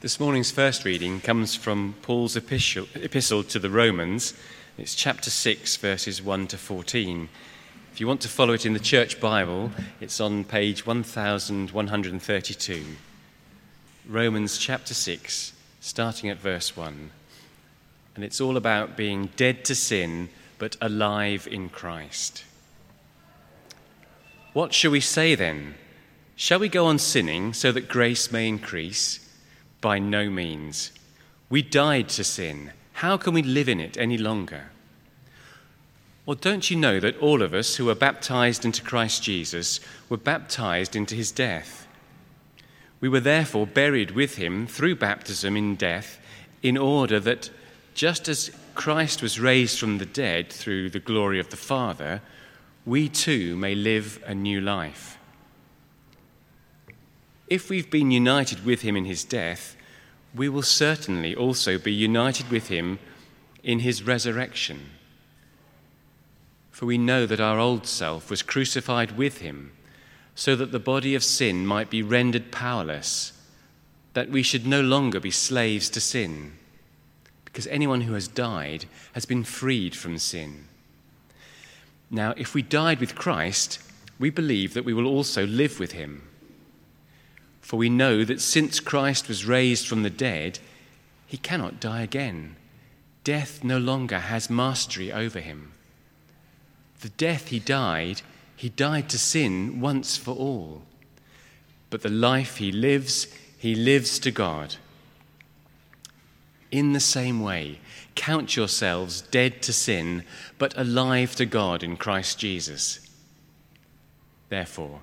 This morning's first reading comes from Paul's epistle, to the Romans. It's chapter 6, verses 1 to 14. If you want to follow it in the church Bible, it's on page 1132. Romans chapter 6, starting at verse 1. And it's all about being dead to sin, but alive in Christ. What shall we say then? Shall we go on sinning so that grace may increase? By no means. We died to sin. How can we live in it any longer? Well, don't you know that all of us who were baptized into Christ Jesus were baptized into his death? We were therefore buried with him through baptism in death, in order that just as Christ was raised from the dead through the glory of the Father, we too may live a new life. If we've been united with him in his death, we will certainly also be united with him in his resurrection. For we know that our old self was crucified with him, so that the body of sin might be rendered powerless, that we should no longer be slaves to sin, because anyone who has died has been freed from sin. Now, if we died with Christ, we believe that we will also live with him. For we know that since Christ was raised from the dead, he cannot die again. Death no longer has mastery over him. The death he died, he died to sin once for all. But the life he lives, he lives to God. In the same way, count yourselves dead to sin, but alive to God in Christ Jesus. Therefore,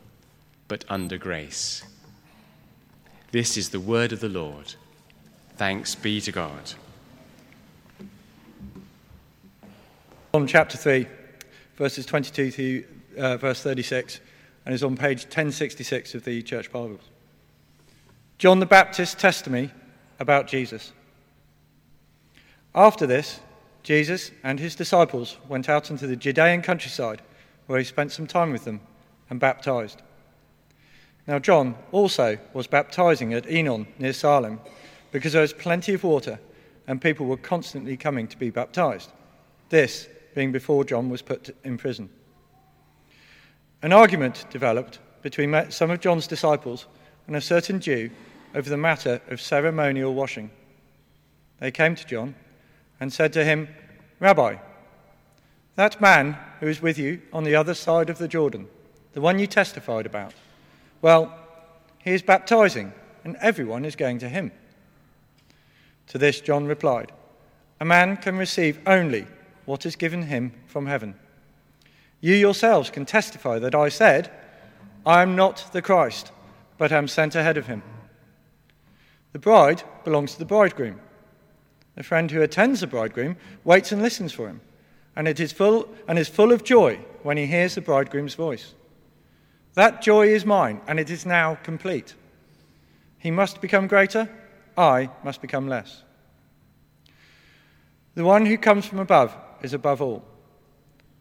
but under grace. This is the word of the Lord. Thanks be to God. John chapter 3, verses 22 to uh, verse 36, and is on page 1066 of the Church Bibles. John the Baptist testimony about Jesus. After this, Jesus and his disciples went out into the Judean countryside, where he spent some time with them and baptized. Now, John also was baptizing at Aenon near Salim because there was plenty of water and people were constantly coming to be baptized. This being before John was put in prison. An argument developed between some of John's disciples and a certain Jew over the matter of ceremonial washing. They came to John and said to him, Rabbi, that man who is with you on the other side of the Jordan, the one you testified about, well, he is baptizing, and everyone is going to him. To this, John replied, A man can receive only what is given him from heaven. You yourselves can testify that I said, I am not the Christ, but am sent ahead of him. The bride belongs to the bridegroom. The friend who attends the bridegroom waits and listens for him, and it is full and is full of joy when he hears the bridegroom's voice. That joy is mine, and it is now complete. He must become greater, I must become less. The one who comes from above is above all.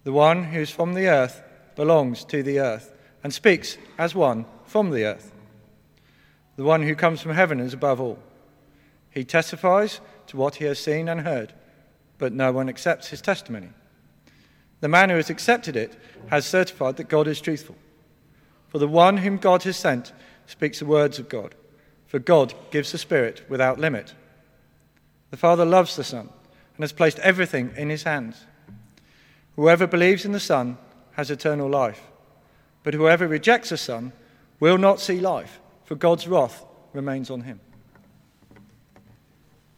The one who is from the earth belongs to the earth and speaks as one from the earth. The one who comes from heaven is above all. He testifies to what he has seen and heard, but no one accepts his testimony. The man who has accepted it has certified that God is truthful. For the one whom God has sent speaks the words of God, for God gives the Spirit without limit. The Father loves the Son and has placed everything in his hands. Whoever believes in the Son has eternal life, but whoever rejects the Son will not see life, for God's wrath remains on him.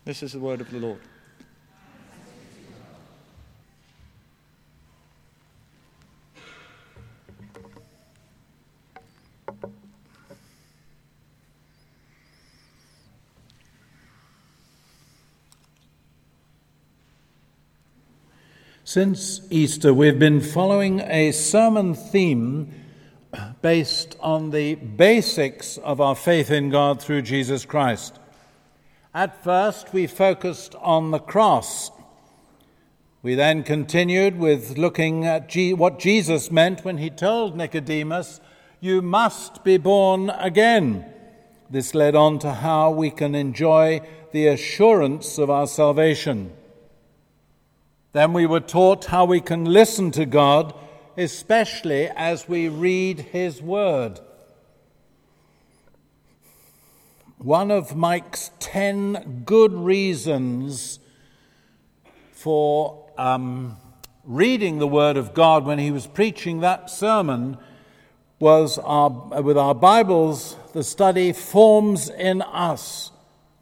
This is the word of the Lord. Since Easter, we've been following a sermon theme based on the basics of our faith in God through Jesus Christ. At first, we focused on the cross. We then continued with looking at what Jesus meant when he told Nicodemus, You must be born again. This led on to how we can enjoy the assurance of our salvation. Then we were taught how we can listen to God, especially as we read His Word. One of Mike's 10 good reasons for um, reading the Word of God when he was preaching that sermon was our, with our Bibles, the study forms in us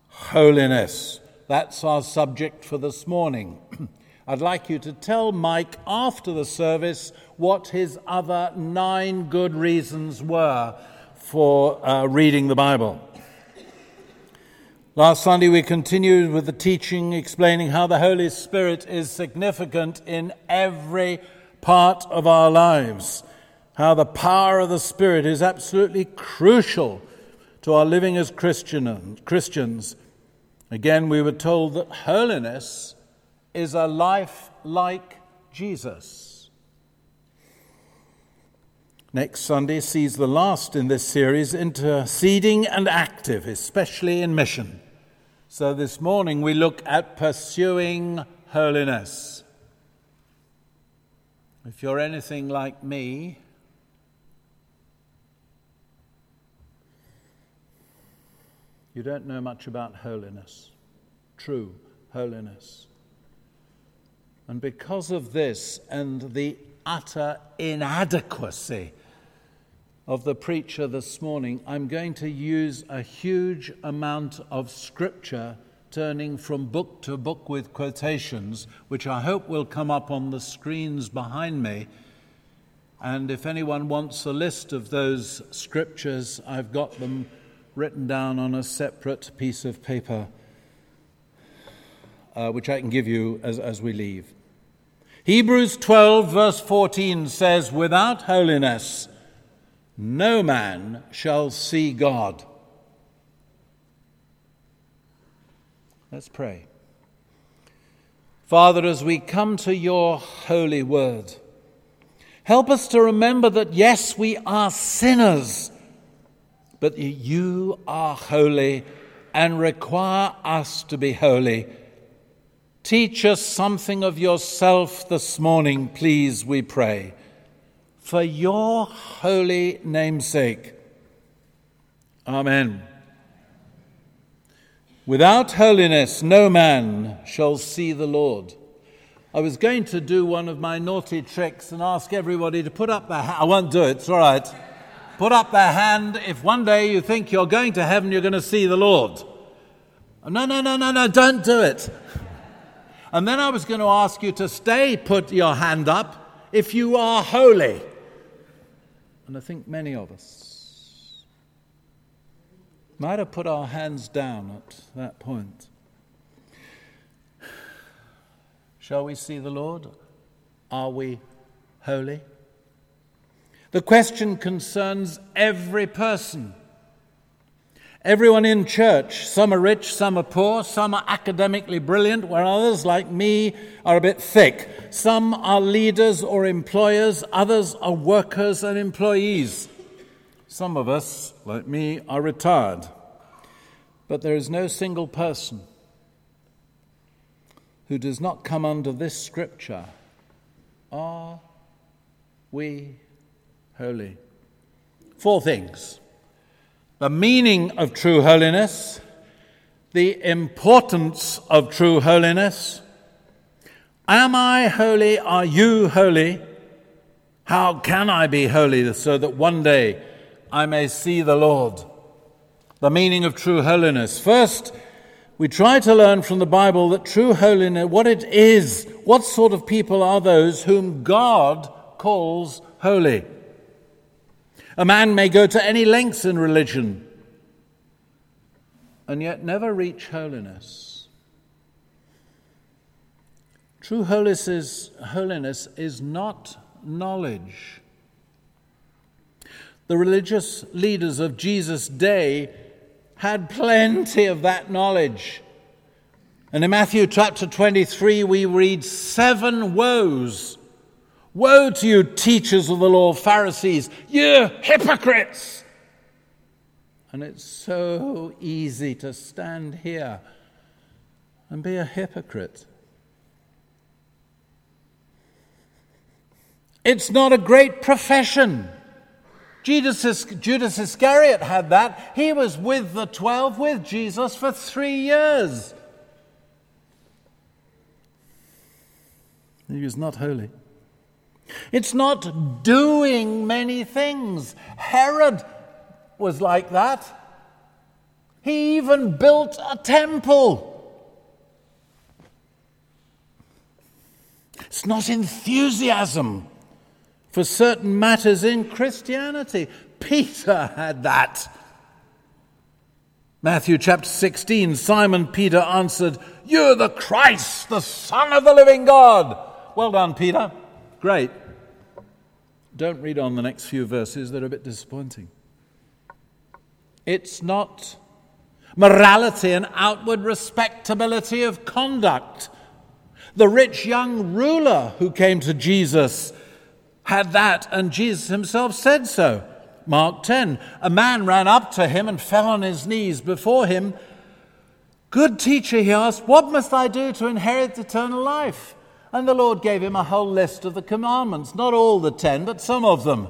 holiness. That's our subject for this morning. I'd like you to tell Mike after the service what his other nine good reasons were for uh, reading the Bible. Last Sunday, we continued with the teaching explaining how the Holy Spirit is significant in every part of our lives, how the power of the Spirit is absolutely crucial to our living as Christian, Christians. Again, we were told that holiness is a life like Jesus. Next Sunday sees the last in this series interceding and active, especially in mission. So this morning we look at pursuing holiness. If you're anything like me, you don't know much about holiness, true holiness. And because of this and the utter inadequacy of the preacher this morning, I'm going to use a huge amount of scripture turning from book to book with quotations, which I hope will come up on the screens behind me. And if anyone wants a list of those scriptures, I've got them written down on a separate piece of paper, uh, which I can give you as, as we leave. Hebrews 12, verse 14 says, Without holiness, no man shall see God. Let's pray. Father, as we come to your holy word, help us to remember that yes, we are sinners, but you are holy and require us to be holy. Teach us something of yourself this morning, please, we pray, for your holy namesake. Amen. Without holiness, no man shall see the Lord. I was going to do one of my naughty tricks and ask everybody to put up their hand. I won't do it, it's all right. Put up their hand if one day you think you're going to heaven, you're going to see the Lord. No, no, no, no, no, don't do it. And then I was going to ask you to stay, put your hand up if you are holy. And I think many of us might have put our hands down at that point. Shall we see the Lord? Are we holy? The question concerns every person. Everyone in church, some are rich, some are poor, some are academically brilliant, where others, like me, are a bit thick. Some are leaders or employers, others are workers and employees. Some of us, like me, are retired. But there is no single person who does not come under this scripture. Are we holy? Four things the meaning of true holiness, the importance of true holiness. Am I holy? Are you holy? How can I be holy so that one day I may see the Lord? The meaning of true holiness. First, we try to learn from the Bible that true holiness, what it is, what sort of people are those whom God calls holy. A man may go to any lengths in religion and yet never reach holiness. True holiness is, holiness is not knowledge. The religious leaders of Jesus' day had plenty of that knowledge. And in Matthew chapter 23, we read seven woes. Woe to you, teachers of the law, Pharisees, you hypocrites! And it's so easy to stand here and be a hypocrite. It's not a great profession. Judas, Judas Iscariot had that. He was with the twelve, with Jesus for three years. He was not holy. It's not doing many things. Herod was like that. He even built a temple. It's not enthusiasm for certain matters in Christianity. Peter had that. Matthew chapter 16 Simon Peter answered, You're the Christ, the Son of the living God. Well done, Peter. Great. Don't read on the next few verses, they're a bit disappointing. It's not morality and outward respectability of conduct. The rich young ruler who came to Jesus had that, and Jesus himself said so. Mark 10. A man ran up to him and fell on his knees before him. Good teacher, he asked, what must I do to inherit eternal life? And the Lord gave him a whole list of the commandments, not all the ten, but some of them.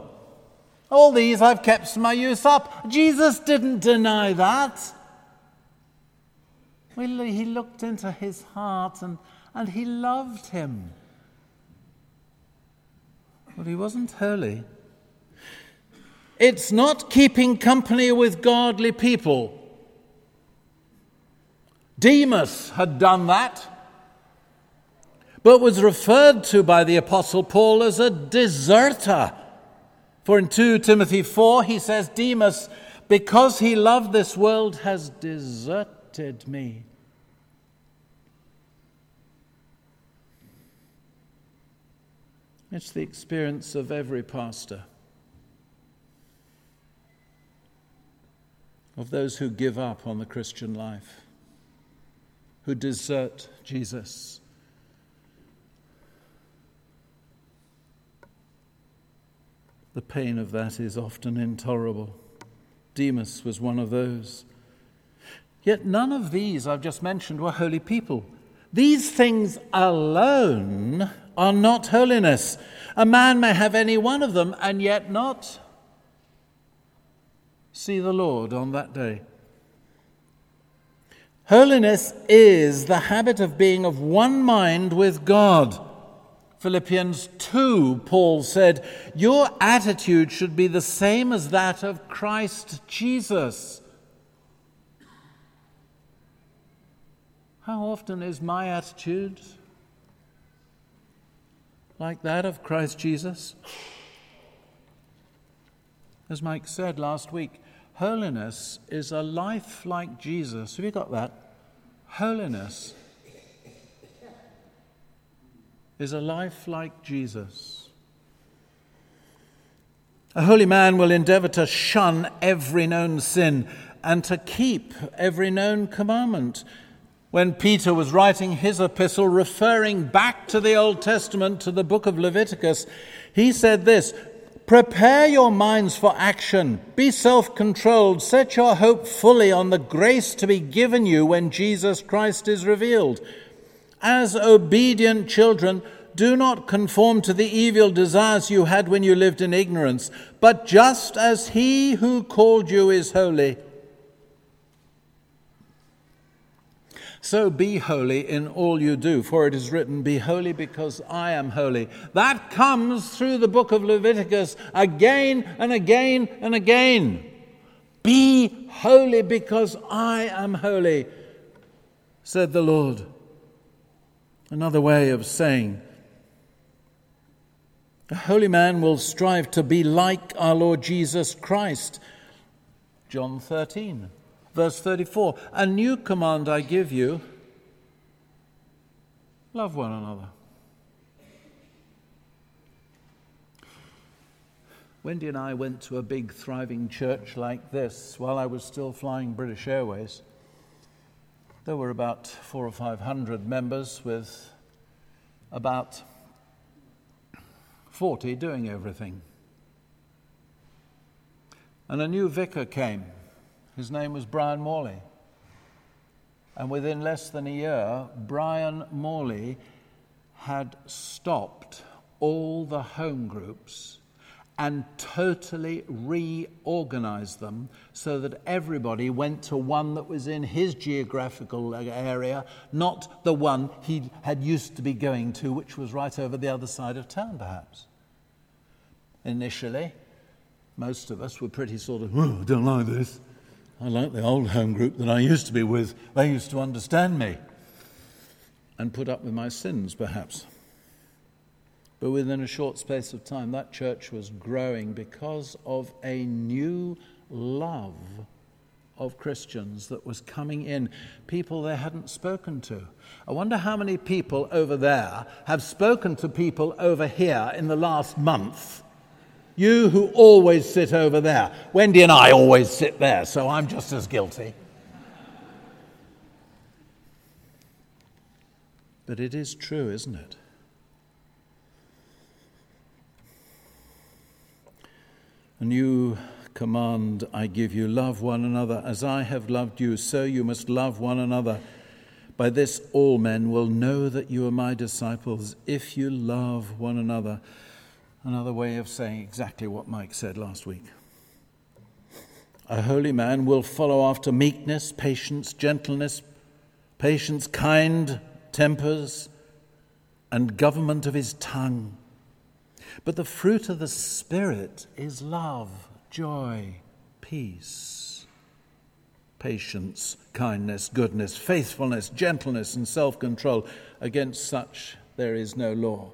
All these I've kept from my youth up. Jesus didn't deny that. Well, he looked into his heart and, and he loved him. But he wasn't holy. It's not keeping company with godly people. Demas had done that, but was referred to by the Apostle Paul as a deserter. For in 2 Timothy 4, he says, Demas, because he loved this world, has deserted me. It's the experience of every pastor, of those who give up on the Christian life, who desert Jesus. The pain of that is often intolerable. Demas was one of those. Yet none of these I've just mentioned were holy people. These things alone are not holiness. A man may have any one of them and yet not see the Lord on that day. Holiness is the habit of being of one mind with God. Philippians 2, Paul said, Your attitude should be the same as that of Christ Jesus. How often is my attitude like that of Christ Jesus? As Mike said last week, holiness is a life like Jesus. Have you got that? Holiness is a life like Jesus. A holy man will endeavor to shun every known sin and to keep every known commandment when Peter was writing his epistle, referring back to the Old Testament, to the book of Leviticus, he said this Prepare your minds for action. Be self controlled. Set your hope fully on the grace to be given you when Jesus Christ is revealed. As obedient children, do not conform to the evil desires you had when you lived in ignorance, but just as he who called you is holy So be holy in all you do, for it is written, Be holy because I am holy. That comes through the book of Leviticus again and again and again. Be holy because I am holy, said the Lord. Another way of saying, a holy man will strive to be like our Lord Jesus Christ. John 13, verse 34. A new command I give you love one another. Wendy and I went to a big, thriving church like this while I was still flying British Airways. There were about four or five hundred members with about 40 doing everything. And a new vicar came. His name was Brian Morley. And within less than a year, Brian Morley had stopped all the home groups and totally reorganized them so that everybody went to one that was in his geographical area, not the one he had used to be going to, which was right over the other side of town, perhaps. Initially, most of us were pretty sort of, oh, I don't like this. I like the old home group that I used to be with. They used to understand me and put up with my sins, perhaps. But within a short space of time, that church was growing because of a new love of Christians that was coming in, people they hadn't spoken to. I wonder how many people over there have spoken to people over here in the last month. You who always sit over there. Wendy and I always sit there, so I'm just as guilty. But it is true, isn't it? A new command I give you love one another as I have loved you, so you must love one another. By this, all men will know that you are my disciples if you love one another. Another way of saying exactly what Mike said last week. A holy man will follow after meekness, patience, gentleness, patience, kind tempers, and government of his tongue. But the fruit of the Spirit is love, joy, peace, patience, kindness, goodness, faithfulness, gentleness, and self control. Against such there is no law.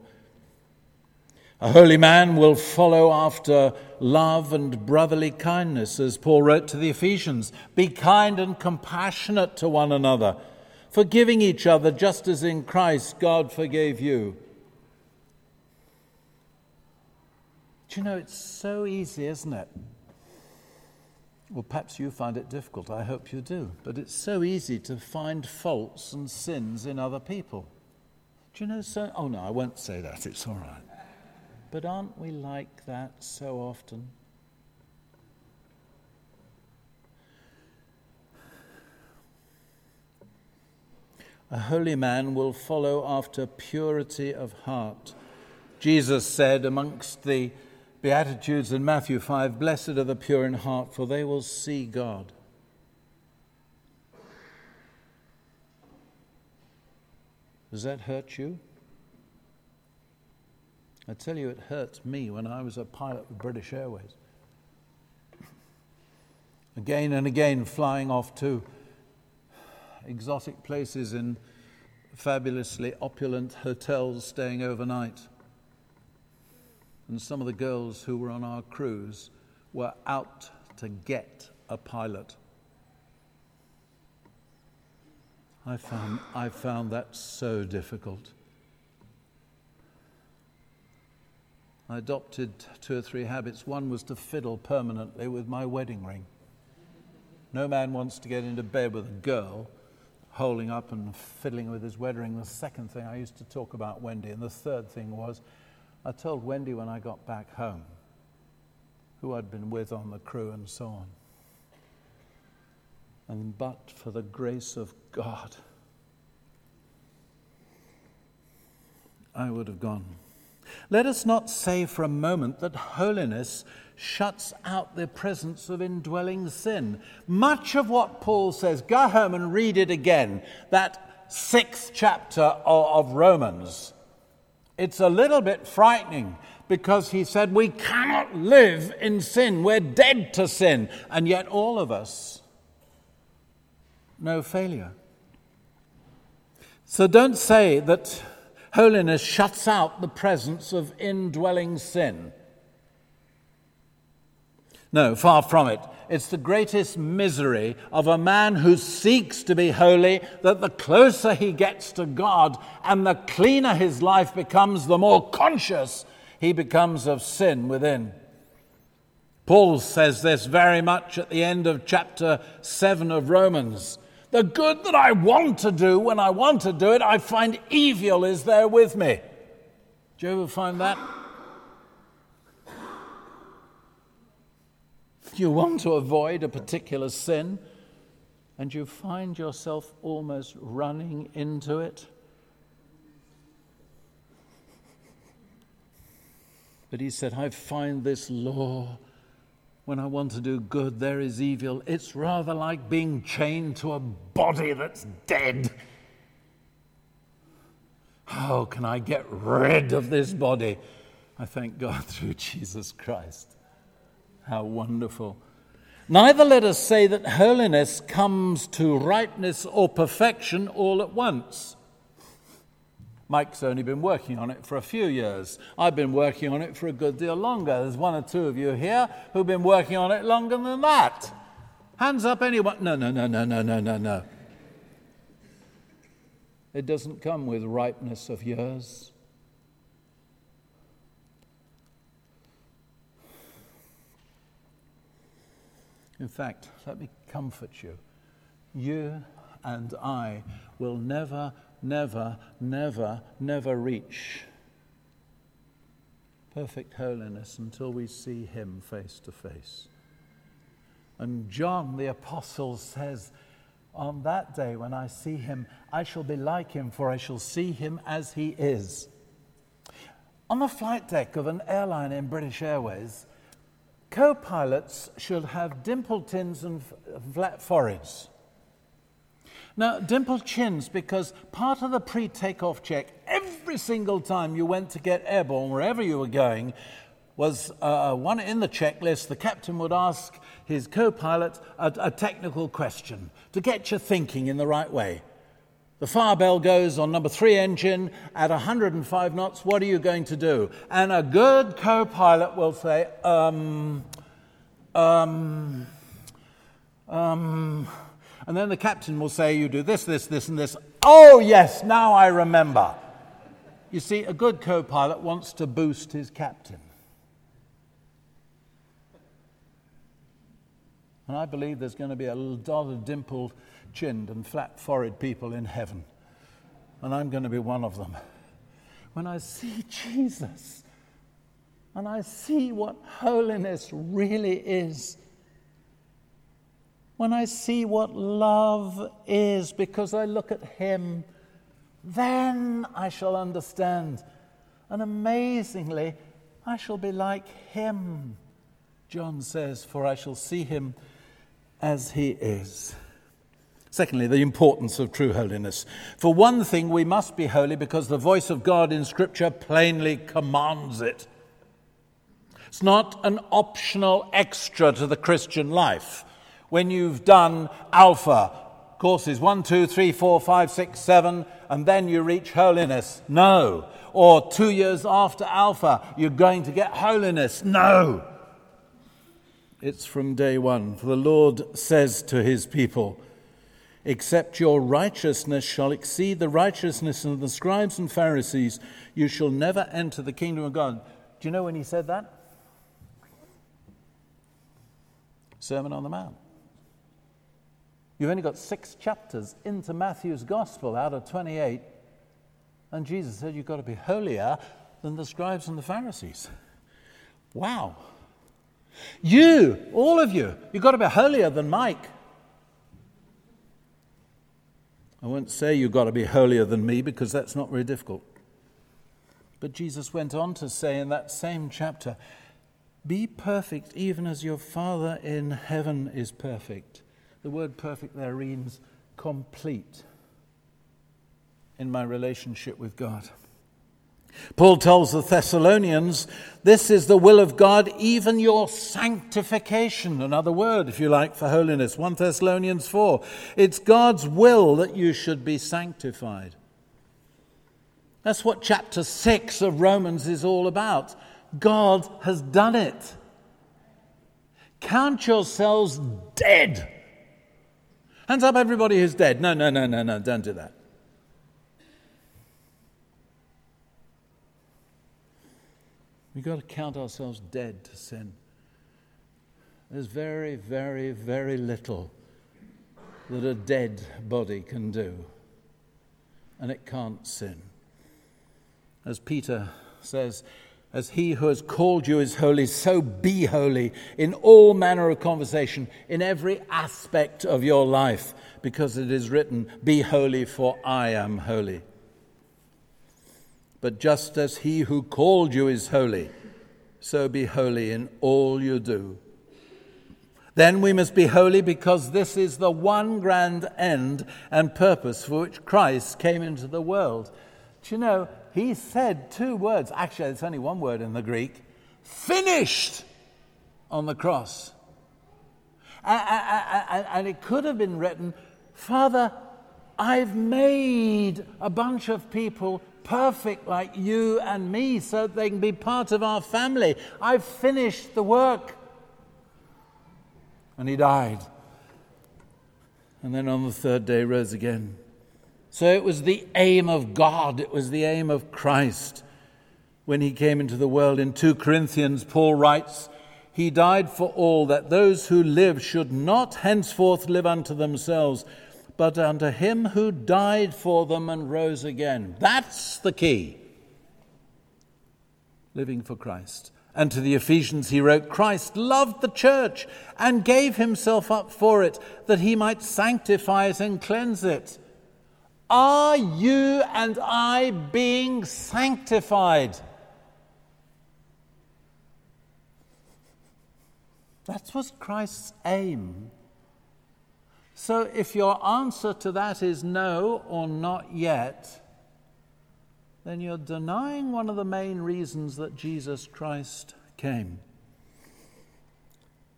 A holy man will follow after love and brotherly kindness, as Paul wrote to the Ephesians. Be kind and compassionate to one another, forgiving each other just as in Christ God forgave you. Do you know, it's so easy, isn't it? Well, perhaps you find it difficult. I hope you do. But it's so easy to find faults and sins in other people. Do you know so? Oh, no, I won't say that. It's all right. But aren't we like that so often? A holy man will follow after purity of heart. Jesus said amongst the Beatitudes in Matthew 5 Blessed are the pure in heart, for they will see God. Does that hurt you? I tell you, it hurt me when I was a pilot with British Airways. Again and again, flying off to exotic places in fabulously opulent hotels, staying overnight and some of the girls who were on our cruise were out to get a pilot. I found, I found that so difficult. I adopted two or three habits. One was to fiddle permanently with my wedding ring. No man wants to get into bed with a girl holding up and fiddling with his wedding ring. The second thing I used to talk about Wendy, and the third thing was I told Wendy when I got back home who I'd been with on the crew and so on. And but for the grace of God, I would have gone. Let us not say for a moment that holiness shuts out the presence of indwelling sin. Much of what Paul says, go home and read it again, that sixth chapter of Romans it's a little bit frightening because he said we cannot live in sin. We're dead to sin. And yet, all of us know failure. So don't say that holiness shuts out the presence of indwelling sin. No, far from it. It's the greatest misery of a man who seeks to be holy that the closer he gets to God and the cleaner his life becomes, the more conscious he becomes of sin within. Paul says this very much at the end of chapter 7 of Romans. The good that I want to do, when I want to do it, I find evil is there with me. Do you ever find that? You want to avoid a particular sin, and you find yourself almost running into it. But he said, I find this law when I want to do good, there is evil. It's rather like being chained to a body that's dead. How can I get rid of this body? I thank God through Jesus Christ. How wonderful. Neither let us say that holiness comes to rightness or perfection all at once. Mike's only been working on it for a few years. I've been working on it for a good deal longer. There's one or two of you here who've been working on it longer than that. Hands up, anyone? No, no, no, no, no, no, no, no. It doesn't come with ripeness of years. In fact, let me comfort you. You and I will never never, never, never reach perfect holiness until we see Him face to face. And John the Apostle says, On that day when I see Him, I shall be like Him, for I shall see Him as He is. On the flight deck of an airline in British Airways, co pilots should have dimpled chins and flat foreheads. Now, dimpled chins, because part of the pre takeoff check, every single time you went to get airborne, wherever you were going, was uh, one in the checklist. The captain would ask his co pilot a, a technical question to get you thinking in the right way. The fire bell goes on number three engine at 105 knots. What are you going to do? And a good co pilot will say, um, um, um, and then the captain will say, You do this, this, this, and this. Oh, yes, now I remember. You see, a good co pilot wants to boost his captain. And I believe there's going to be a lot of dimpled chinned and flat forehead people in heaven. And I'm going to be one of them. When I see Jesus and I see what holiness really is, when I see what love is because I look at Him, then I shall understand. And amazingly, I shall be like Him, John says, for I shall see Him as He is. Secondly, the importance of true holiness. For one thing, we must be holy because the voice of God in Scripture plainly commands it. It's not an optional extra to the Christian life when you've done alpha courses one, two, three, four, five, six, seven, and then you reach holiness. No. Or two years after alpha, you're going to get holiness. No. It's from day one. For the Lord says to his people, Except your righteousness shall exceed the righteousness of the scribes and Pharisees, you shall never enter the kingdom of God. Do you know when he said that? Sermon on the Mount. You've only got six chapters into Matthew's gospel out of 28, and Jesus said you've got to be holier than the scribes and the Pharisees. Wow. You, all of you, you've got to be holier than Mike. I won't say you've got to be holier than me because that's not very difficult. But Jesus went on to say in that same chapter, Be perfect even as your Father in heaven is perfect. The word perfect there means complete in my relationship with God. Paul tells the Thessalonians, This is the will of God, even your sanctification. Another word, if you like, for holiness. 1 Thessalonians 4. It's God's will that you should be sanctified. That's what chapter 6 of Romans is all about. God has done it. Count yourselves dead Hands up, everybody who's dead. No, no, no, no, no, don't do that. We've got to count ourselves dead to sin. There's very, very, very little that a dead body can do, and it can't sin. As Peter says, as he who has called you is holy, so be holy in all manner of conversation, in every aspect of your life, because it is written, Be holy, for I am holy. But just as he who called you is holy, so be holy in all you do. Then we must be holy because this is the one grand end and purpose for which Christ came into the world. Do you know, he said two words. Actually, it's only one word in the Greek finished on the cross. And it could have been written, Father, I've made a bunch of people perfect like you and me so they can be part of our family. I've finished the work. And he died. And then on the third day rose again. So it was the aim of God, it was the aim of Christ when he came into the world. In 2 Corinthians, Paul writes, He died for all, that those who live should not henceforth live unto themselves, but unto him who died for them and rose again. That's the key. Living for Christ. And to the Ephesians he wrote, Christ loved the church and gave himself up for it, that he might sanctify it and cleanse it are you and I being sanctified? That was Christ's aim. So if your answer to that is no or not yet, then you're denying one of the main reasons that Jesus Christ came.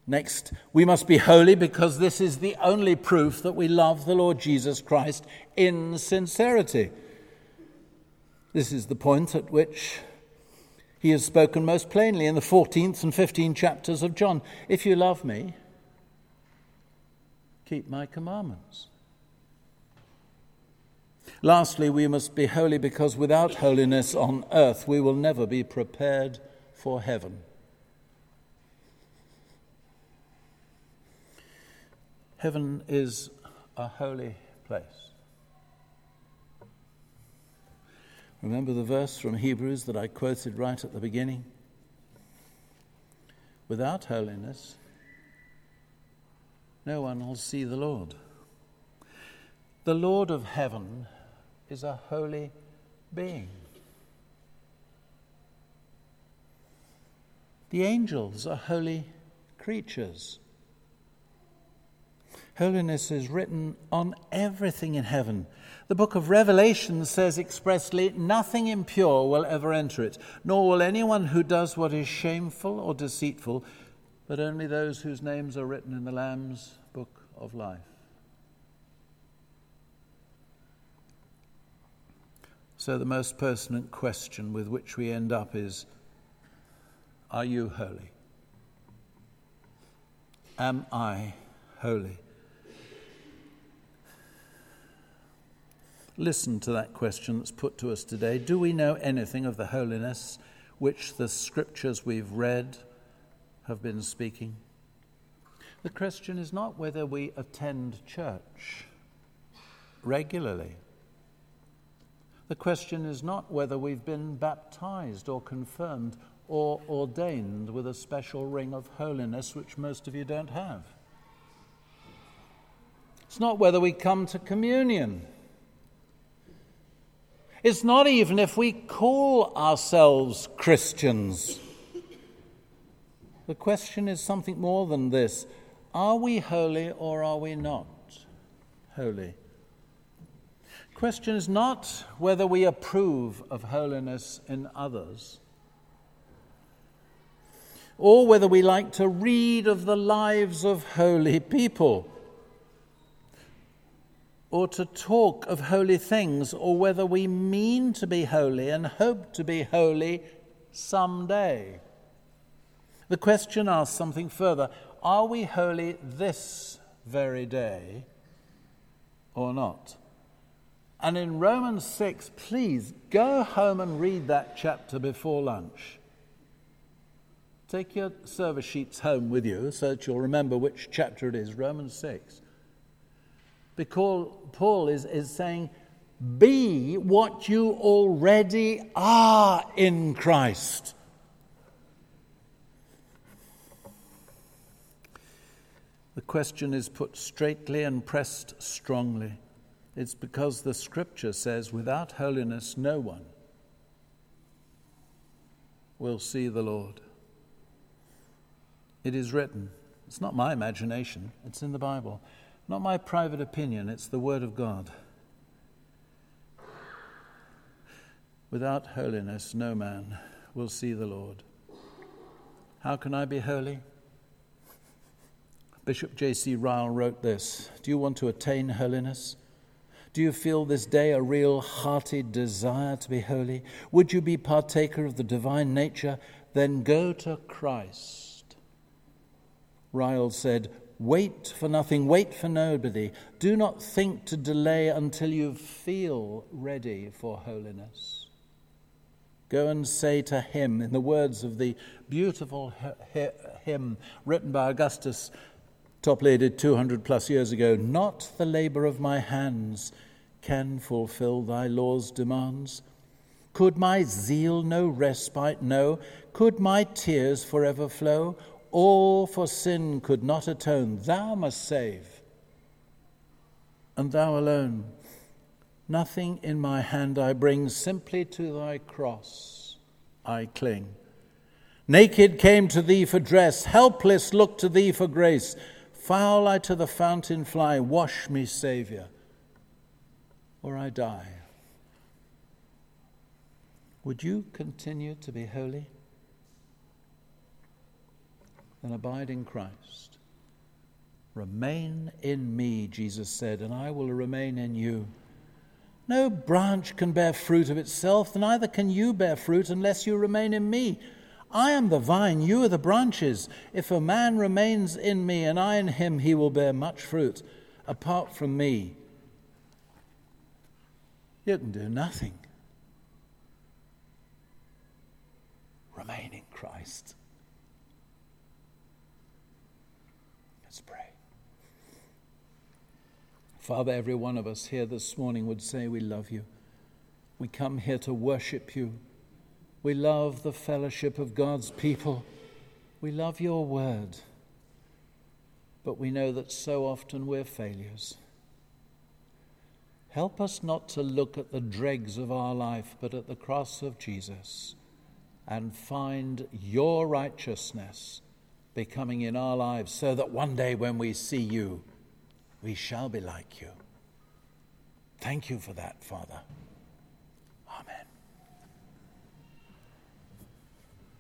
Next, we must be holy because this is the only proof that we love the Lord Jesus Christ in sincerity. This is the point at which he has spoken most plainly in the 14th and 15th chapters of John. If you love me, keep my commandments. Lastly, we must be holy because without holiness on earth, we will never be prepared for heaven. Heaven is a holy place. Remember the verse from Hebrews that I quoted right at the beginning? Without holiness, no one will see the Lord. The Lord of heaven is a holy being. The angels are holy creatures. Holiness is written on everything in heaven. The book of Revelation says expressly, Nothing impure will ever enter it, nor will anyone who does what is shameful or deceitful, but only those whose names are written in the Lamb's book of life. So, the most pertinent question with which we end up is Are you holy? Am I holy? listen to that question that's put to us today. Do we know anything of the holiness which the scriptures we've read have been speaking? The question is not whether we attend church regularly. The question is not whether we've been baptized or confirmed or ordained with a special ring of holiness, which most of you don't have. It's not whether we come to communion it's not even if we call ourselves Christians. The question is something more than this Are we holy or are we not holy? The question is not whether we approve of holiness in others or whether we like to read of the lives of holy people or to talk of holy things, or whether we mean to be holy and hope to be holy someday. The question asks something further Are we holy this very day or not? And in Romans 6, please go home and read that chapter before lunch. Take your service sheets home with you so that you'll remember which chapter it is Romans 6. Because Paul is, is saying, Be what you already are in Christ. The question is put straightly and pressed strongly. It's because the scripture says, without holiness, no one will see the Lord. It is written. It's not my imagination, it's in the Bible. Not my private opinion, it's the Word of God. Without holiness, no man will see the Lord. How can I be holy? Bishop J.C. Ryle wrote this Do you want to attain holiness? Do you feel this day a real hearty desire to be holy? Would you be partaker of the divine nature? Then go to Christ. Ryle said, Wait for nothing, wait for nobody. Do not think to delay until you feel ready for holiness. Go and say to him, in the words of the beautiful hymn written by Augustus Toplady 200 plus years ago, not the labor of my hands can fulfill thy law's demands. Could my zeal no respite know? Could my tears forever flow? All for sin could not atone. Thou must save, and thou alone. Nothing in my hand I bring, simply to thy cross I cling. Naked came to thee for dress, helpless look to thee for grace. Foul I to the fountain fly, wash me, Saviour, or I die. Would you continue to be holy? Then abide in Christ. Remain in me, Jesus said, and I will remain in you. No branch can bear fruit of itself, neither can you bear fruit unless you remain in me. I am the vine, you are the branches. If a man remains in me and I in him, he will bear much fruit. Apart from me, you can do nothing. Remain in Christ. Let's pray. Father, every one of us here this morning would say, We love you. We come here to worship you. We love the fellowship of God's people. We love your word. But we know that so often we're failures. Help us not to look at the dregs of our life, but at the cross of Jesus and find your righteousness becoming in our lives so that one day when we see you, we shall be like you. Thank you for that, Father.